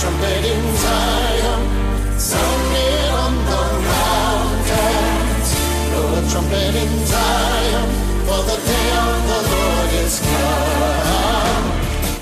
trumpet in Zion, sound it on the mountains. Blow a trumpet in Zion, for the day of the Lord is come.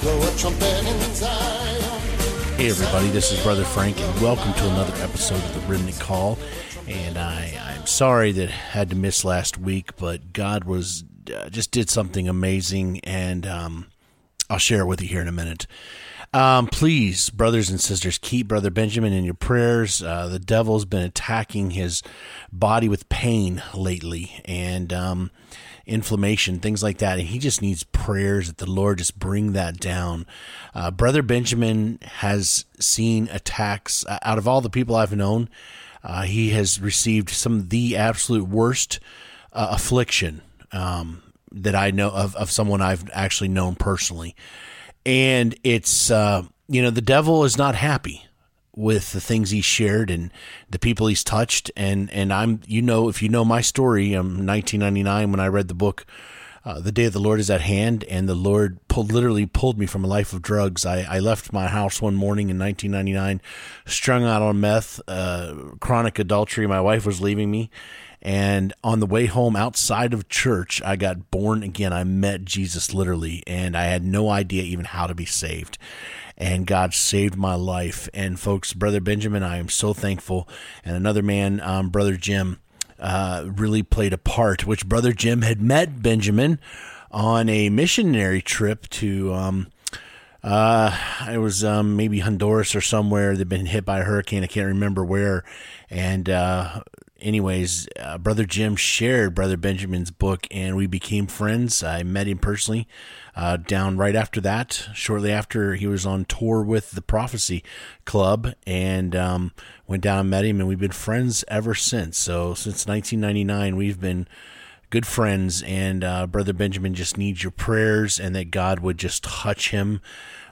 Blow a trumpet in Zion. Hey, everybody, this is Brother Frank, and welcome to another episode of the Remnant Call. And I, I'm sorry that I had to miss last week, but God was uh, just did something amazing, and um, I'll share it with you here in a minute. Um, please, brothers and sisters, keep Brother Benjamin in your prayers. Uh, the devil's been attacking his body with pain lately and um, inflammation, things like that. And he just needs prayers that the Lord just bring that down. Uh, Brother Benjamin has seen attacks uh, out of all the people I've known. Uh, he has received some of the absolute worst uh, affliction um, that I know of, of someone I've actually known personally and it's uh, you know the devil is not happy with the things he's shared and the people he's touched. And and I'm you know if you know my story I'm 1999 when I read the book uh, the day of the Lord is at hand and the Lord pulled literally pulled me from a life of drugs I, I left my house one morning in 1999 strung out on meth uh, chronic adultery my wife was leaving me and on the way home outside of church, I got born again. I met Jesus literally, and I had no idea even how to be saved. And God saved my life. And folks, Brother Benjamin, I am so thankful. And another man, um, Brother Jim, uh, really played a part, which Brother Jim had met Benjamin on a missionary trip to. Um, uh, it was um, maybe Honduras or somewhere. They'd been hit by a hurricane. I can't remember where. And uh, anyways, uh, Brother Jim shared Brother Benjamin's book and we became friends. I met him personally uh, down right after that, shortly after he was on tour with the Prophecy Club, and um, went down and met him, and we've been friends ever since. So, since 1999, we've been good friends, and uh, Brother Benjamin just needs your prayers and that God would just touch him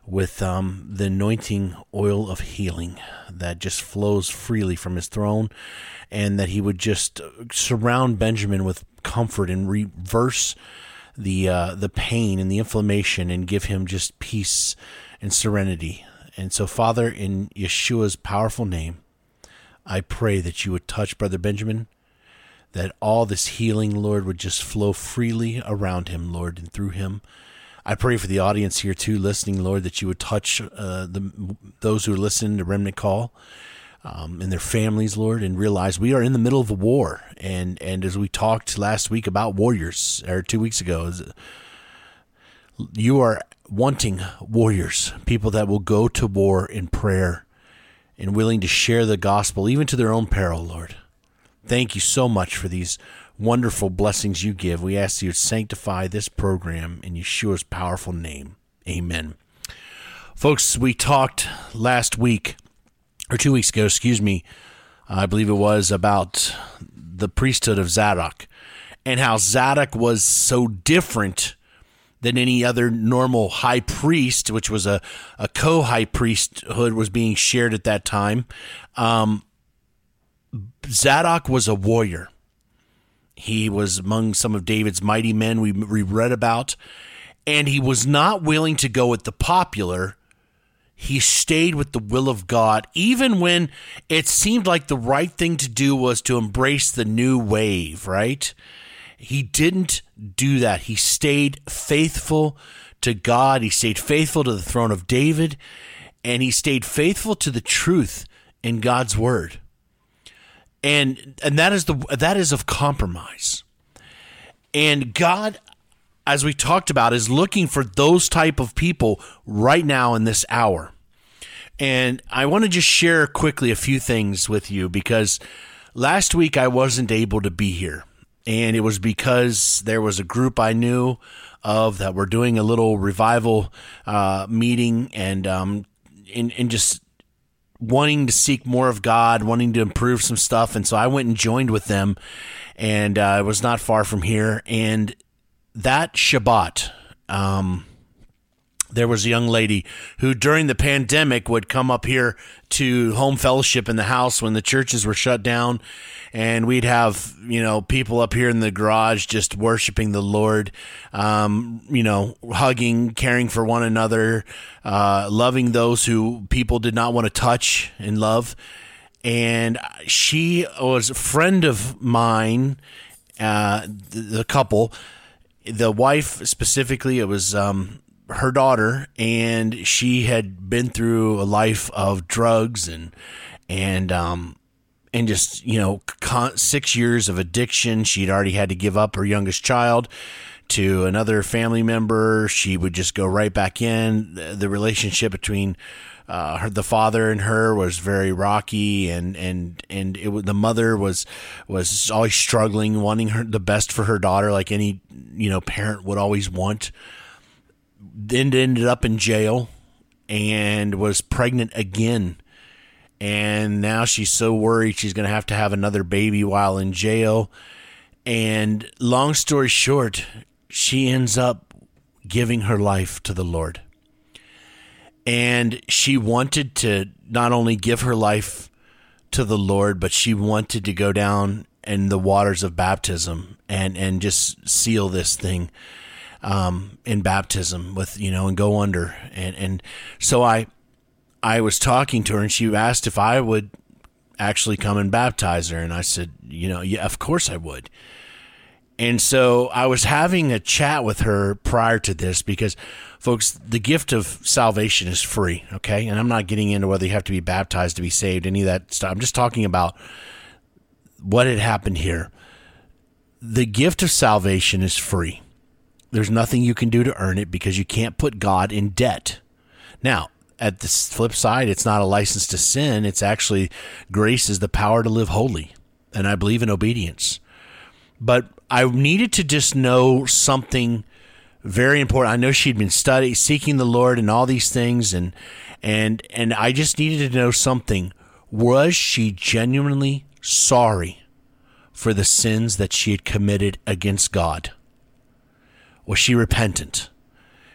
with um, the anointing oil of healing that just flows freely from his throne and that he would just surround Benjamin with comfort and reverse the uh, the pain and the inflammation and give him just peace and serenity. And so, Father, in Yeshua's powerful name, I pray that you would touch Brother Benjamin, that all this healing, Lord, would just flow freely around him, Lord, and through him. I pray for the audience here too, listening, Lord, that you would touch uh, the those who are listening to Remnant Call, um, and their families, Lord, and realize we are in the middle of a war. And and as we talked last week about warriors, or two weeks ago, you are wanting warriors, people that will go to war in prayer and willing to share the gospel, even to their own peril, Lord. Thank you so much for these wonderful blessings you give. We ask you to sanctify this program in Yeshua's powerful name. Amen. Folks, we talked last week or two weeks ago, excuse me, I believe it was about the priesthood of Zadok and how Zadok was so different than any other normal high priest, which was a, a co high priesthood was being shared at that time. Um, Zadok was a warrior. He was among some of David's mighty men we, we read about, and he was not willing to go with the popular he stayed with the will of God, even when it seemed like the right thing to do was to embrace the new wave, right? He didn't do that. He stayed faithful to God, he stayed faithful to the throne of David, and he stayed faithful to the truth in God's word. And and that is the that is of compromise. And God as we talked about, is looking for those type of people right now in this hour. And I want to just share quickly a few things with you because last week I wasn't able to be here. And it was because there was a group I knew of that were doing a little revival uh, meeting and um, in, in just wanting to seek more of God, wanting to improve some stuff. And so I went and joined with them, and uh, it was not far from here. And that Shabbat, um, there was a young lady who during the pandemic would come up here to home fellowship in the house when the churches were shut down. And we'd have you know people up here in the garage just worshiping the lord um, you know hugging caring for one another uh, loving those who people did not want to touch and love. And she was a friend of mine uh, the, the couple the wife specifically it was um, her daughter, and she had been through a life of drugs and and um and just you know con- six years of addiction. She'd already had to give up her youngest child to another family member. She would just go right back in. The relationship between uh, her, the father and her was very rocky, and and and it the mother was was always struggling, wanting her the best for her daughter, like any you know parent would always want then ended up in jail and was pregnant again. And now she's so worried she's going to have to have another baby while in jail. And long story short, she ends up giving her life to the Lord. And she wanted to not only give her life to the Lord, but she wanted to go down in the waters of baptism and, and just seal this thing um, in baptism with you know and go under. And and so I I was talking to her and she asked if I would actually come and baptize her. And I said you know yeah of course I would. And so I was having a chat with her prior to this because folks the gift of salvation is free okay and I'm not getting into whether you have to be baptized to be saved any of that stuff I'm just talking about what had happened here the gift of salvation is free there's nothing you can do to earn it because you can't put God in debt. Now, at the flip side, it's not a license to sin. It's actually grace is the power to live holy. And I believe in obedience. But I needed to just know something very important. I know she'd been studying, seeking the Lord and all these things and and and I just needed to know something. Was she genuinely sorry for the sins that she had committed against God? was she repentant?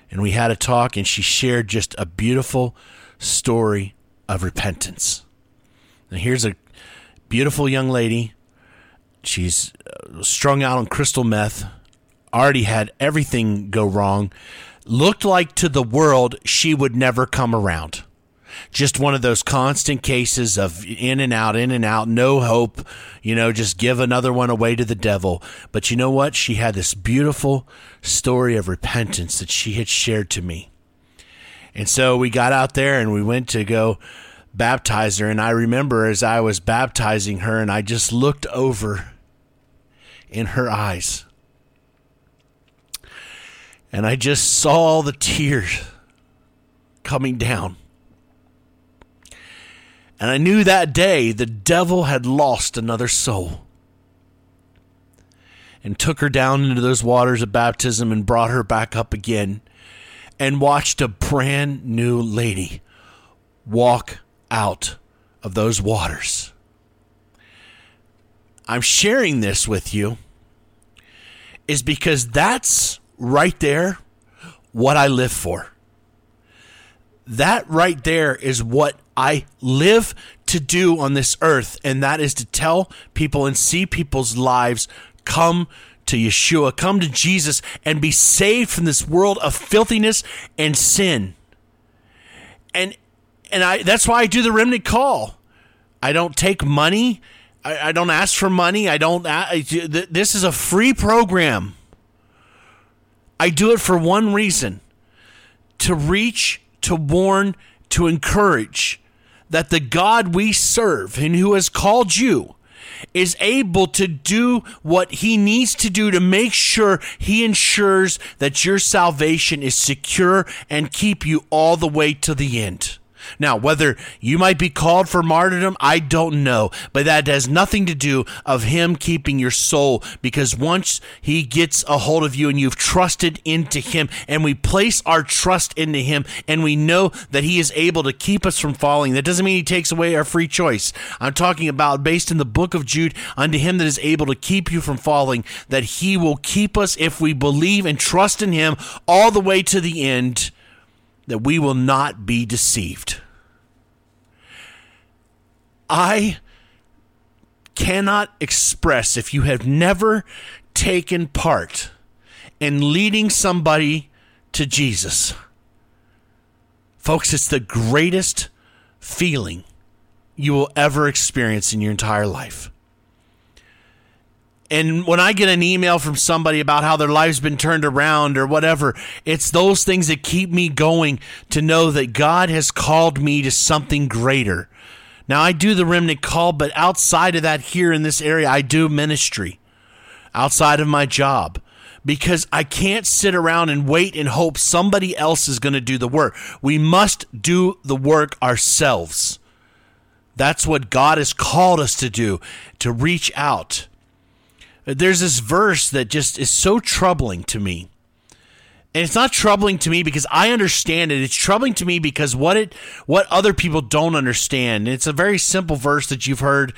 And we had a talk, and she shared just a beautiful story of repentance. And here's a beautiful young lady. She's uh, strung out on crystal meth, already had everything go wrong. Looked like to the world she would never come around just one of those constant cases of in and out, in and out, no hope, you know, just give another one away to the devil. But you know what? She had this beautiful story of repentance that she had shared to me. And so we got out there and we went to go baptize her. And I remember as I was baptizing her, and I just looked over in her eyes. And I just saw the tears coming down. And I knew that day the devil had lost another soul and took her down into those waters of baptism and brought her back up again and watched a brand new lady walk out of those waters. I'm sharing this with you is because that's right there what I live for. That right there is what I live to do on this earth, and that is to tell people and see people's lives come to Yeshua, come to Jesus, and be saved from this world of filthiness and sin. And and I that's why I do the remnant call. I don't take money. I, I don't ask for money. I don't. I, this is a free program. I do it for one reason: to reach, to warn, to encourage that the God we serve and who has called you is able to do what he needs to do to make sure he ensures that your salvation is secure and keep you all the way to the end. Now, whether you might be called for martyrdom, I don't know, but that has nothing to do of him keeping your soul because once he gets a hold of you and you've trusted into him and we place our trust into him and we know that he is able to keep us from falling, that doesn't mean he takes away our free choice. I'm talking about based in the book of Jude, unto him that is able to keep you from falling, that he will keep us if we believe and trust in him all the way to the end that we will not be deceived. I cannot express if you have never taken part in leading somebody to Jesus. Folks, it's the greatest feeling you will ever experience in your entire life. And when I get an email from somebody about how their life's been turned around or whatever, it's those things that keep me going to know that God has called me to something greater. Now, I do the remnant call, but outside of that, here in this area, I do ministry outside of my job because I can't sit around and wait and hope somebody else is going to do the work. We must do the work ourselves. That's what God has called us to do, to reach out there's this verse that just is so troubling to me. And it's not troubling to me because I understand it. It's troubling to me because what it what other people don't understand. It's a very simple verse that you've heard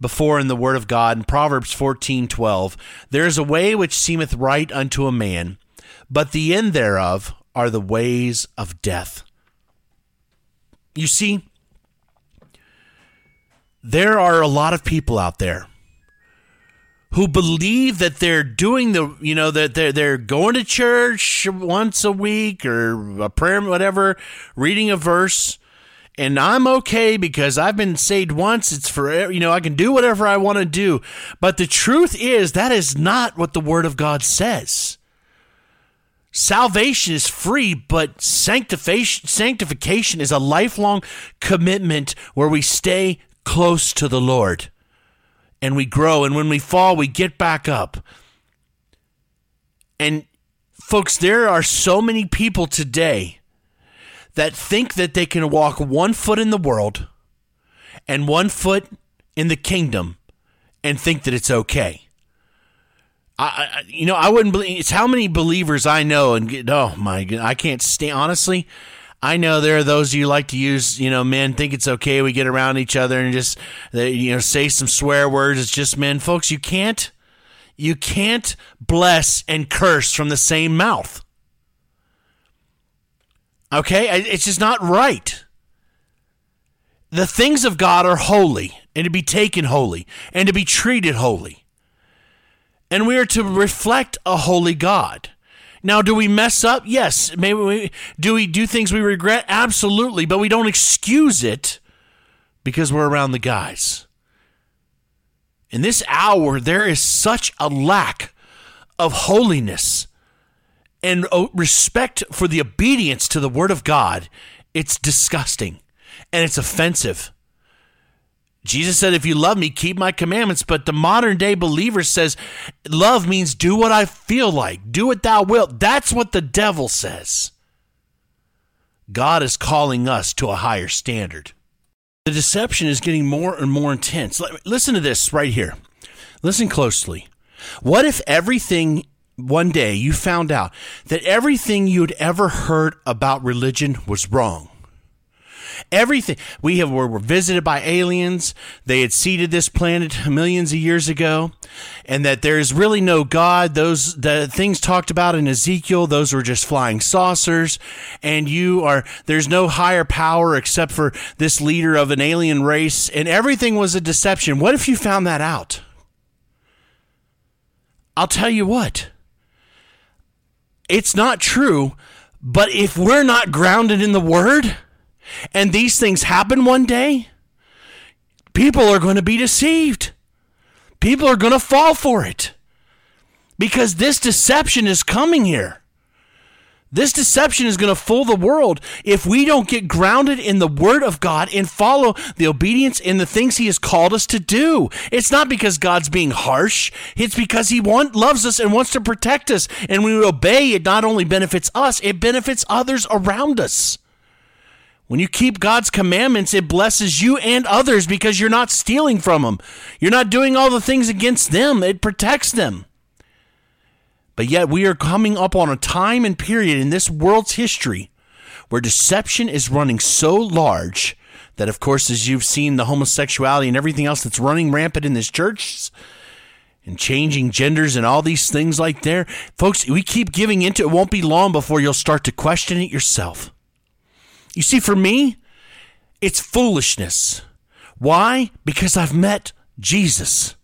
before in the word of God in Proverbs 14:12. There is a way which seemeth right unto a man, but the end thereof are the ways of death. You see, there are a lot of people out there who believe that they're doing the you know that they're they're going to church once a week or a prayer whatever reading a verse. And I'm okay because I've been saved once. It's for you know I can do whatever I want to do. But the truth is that is not what the word of God says. Salvation is free, but sanctification sanctification is a lifelong commitment where we stay close to the Lord and we grow. And when we fall, we get back up. And folks, there are so many people today that think that they can walk one foot in the world and one foot in the kingdom and think that it's okay. I, you know, I wouldn't believe it's how many believers I know and oh my I can't stand honestly. I know there are those you like to use, you know, men think it's okay. We get around each other and just, you know, say some swear words. It's just men. Folks, you can't, you can't bless and curse from the same mouth. Okay? It's just not right. The things of God are holy and to be taken holy and to be treated holy. And we are to reflect a holy God. Now, do we mess up? Yes. Maybe we, do we do things we regret? Absolutely, but we don't excuse it because we're around the guys. In this hour, there is such a lack of holiness and oh, respect for the obedience to the word of God. It's disgusting and it's offensive. Jesus said, If you love me, keep my commandments. But the modern day believer says, Love means do what I feel like, do what thou wilt. That's what the devil says. God is calling us to a higher standard. The deception is getting more and more intense. Listen to this right here. Listen closely. What if everything one day you found out that everything you'd ever heard about religion was wrong? Everything we have were, were visited by aliens. They had seeded this planet millions of years ago, and that there is really no God. Those the things talked about in Ezekiel, those were just flying saucers, and you are there's no higher power except for this leader of an alien race, and everything was a deception. What if you found that out? I'll tell you what. It's not true, but if we're not grounded in the word, and these things happen one day, people are going to be deceived. People are going to fall for it because this deception is coming here. This deception is going to fool the world if we don't get grounded in the Word of God and follow the obedience in the things He has called us to do. It's not because God's being harsh, it's because He want, loves us and wants to protect us. And when we obey, it not only benefits us, it benefits others around us. When you keep God's commandments, it blesses you and others because you're not stealing from them. You're not doing all the things against them. It protects them. But yet, we are coming up on a time and period in this world's history where deception is running so large that, of course, as you've seen the homosexuality and everything else that's running rampant in this church and changing genders and all these things like there, folks, we keep giving into it. It won't be long before you'll start to question it yourself. You see, for me, it's foolishness. Why? Because I've met Jesus.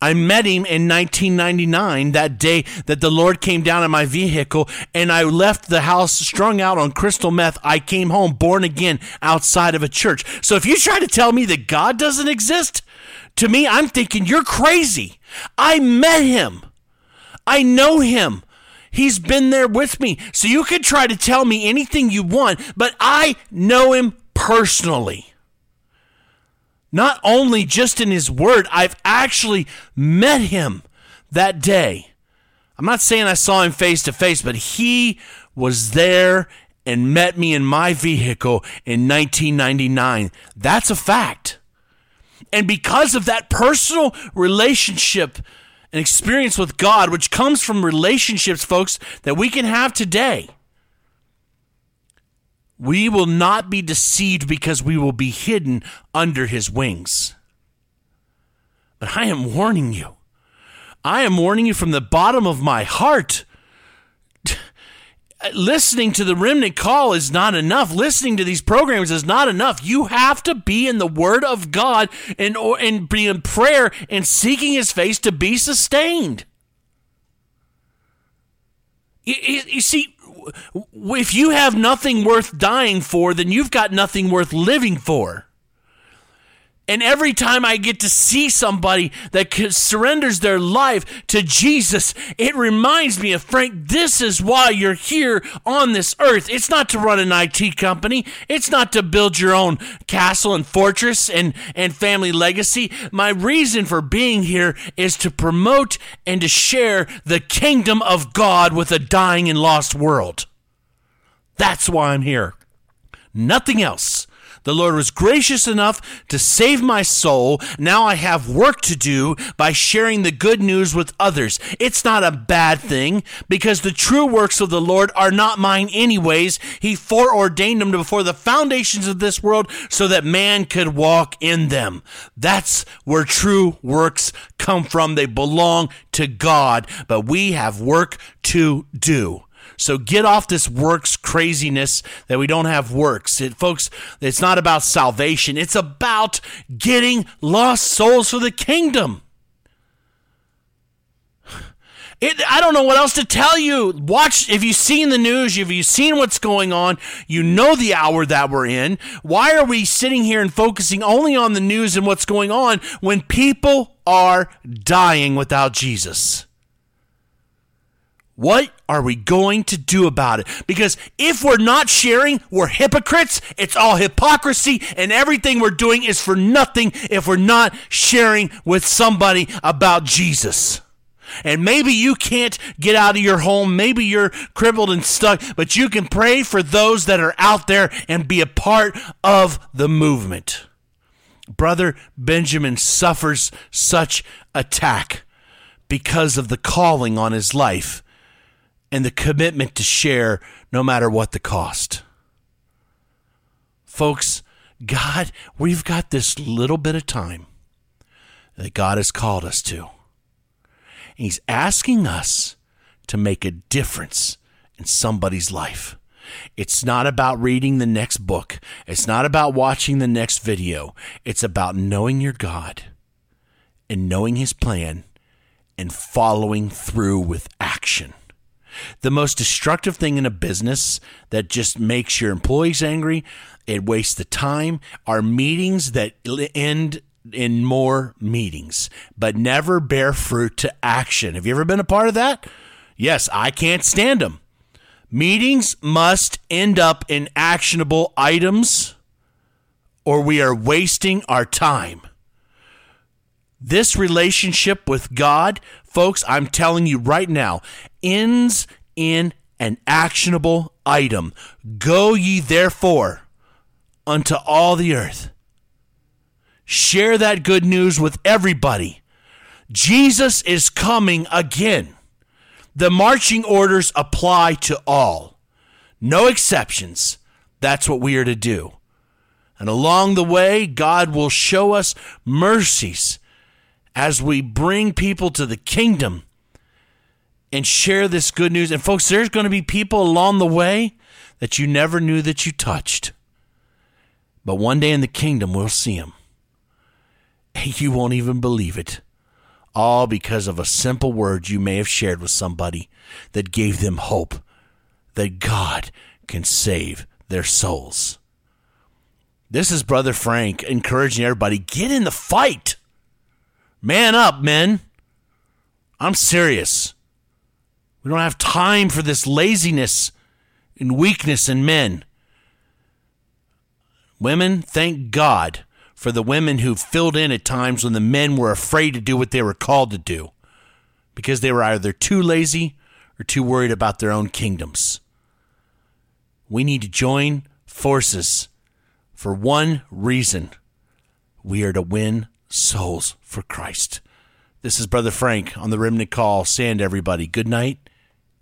I met him in 1999, that day that the Lord came down in my vehicle, and I left the house strung out on crystal meth. I came home born again outside of a church. So if you try to tell me that God doesn't exist, to me, I'm thinking you're crazy. I met him, I know him. He's been there with me. So you could try to tell me anything you want, but I know him personally not only just in his word, I've actually met him that day. I'm not saying I saw him face to face, but he was there and met me in my vehicle in 1999. That's a fact. And because of that personal relationship and experience with God, which comes from relationships, folks, that we can have today, we will not be deceived because we will be hidden under his wings. But I am warning you. I am warning you from the bottom of my heart. Listening to the remnant call is not enough. Listening to these programs is not enough. You have to be in the Word of God and, and be in prayer and seeking His face to be sustained. You, you, you see, if you have nothing worth dying for, then you've got nothing worth living for. And every time I get to see somebody that surrenders their life to Jesus, it reminds me of Frank, this is why you're here on this earth. It's not to run an IT company, it's not to build your own castle and fortress and, and family legacy. My reason for being here is to promote and to share the kingdom of God with a dying and lost world. That's why I'm here. Nothing else. The Lord was gracious enough to save my soul. Now I have work to do by sharing the good news with others. It's not a bad thing because the true works of the Lord are not mine, anyways. He foreordained them before the foundations of this world so that man could walk in them. That's where true works come from. They belong to God, but we have work to do. So get off this works craziness that we don't have works. It, folks, it's not about salvation, it's about getting lost souls for the kingdom. It, I don't know what else to tell you. Watch if you've seen the news, if you've seen what's going on, you know the hour that we're in. Why are we sitting here and focusing only on the news and what's going on when people are dying without Jesus? What are we going to do about it? Because if we're not sharing, we're hypocrites. It's all hypocrisy, and everything we're doing is for nothing if we're not sharing with somebody about Jesus. And maybe you can't get out of your home. Maybe you're crippled and stuck, but you can pray for those that are out there and be a part of the movement. Brother Benjamin suffers such attack because of the calling on his life and the commitment to share no matter what the cost. Folks, God, we've got this little bit of time that God has called us to. He's asking us to make a difference in somebody's life. It's not about reading the next book. It's not about watching the next video. It's about knowing your God and knowing His plan and following through with action. The most destructive thing in a business that just makes your employees angry, it wastes the time, are meetings that end in more meetings, but never bear fruit to action. Have you ever been a part of that? Yes, I can't stand them. Meetings must end up in actionable items, or we are wasting our time. This relationship with God, folks, I'm telling you right now, ends in an actionable item. Go ye therefore unto all the earth. Share that good news with everybody. Jesus is coming again. The marching orders apply to all, no exceptions. That's what we are to do. And along the way, God will show us mercies as we bring people to the kingdom and share this good news. And folks, there's going to be people along the way that you never knew that you touched. But one day in the kingdom, we'll see him. And you won't even believe it. All because of a simple word you may have shared with somebody that gave them hope that God can save their souls. This is Brother Frank encouraging everybody get in the fight. Man up, men. I'm serious. We don't have time for this laziness and weakness in men. Women, thank God for the women who filled in at times when the men were afraid to do what they were called to do because they were either too lazy or too worried about their own kingdoms. We need to join forces for one reason we are to win souls for Christ. This is Brother Frank on the Remnant Call. Sand everybody. Good night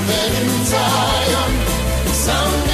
Trumpet in Zion, sound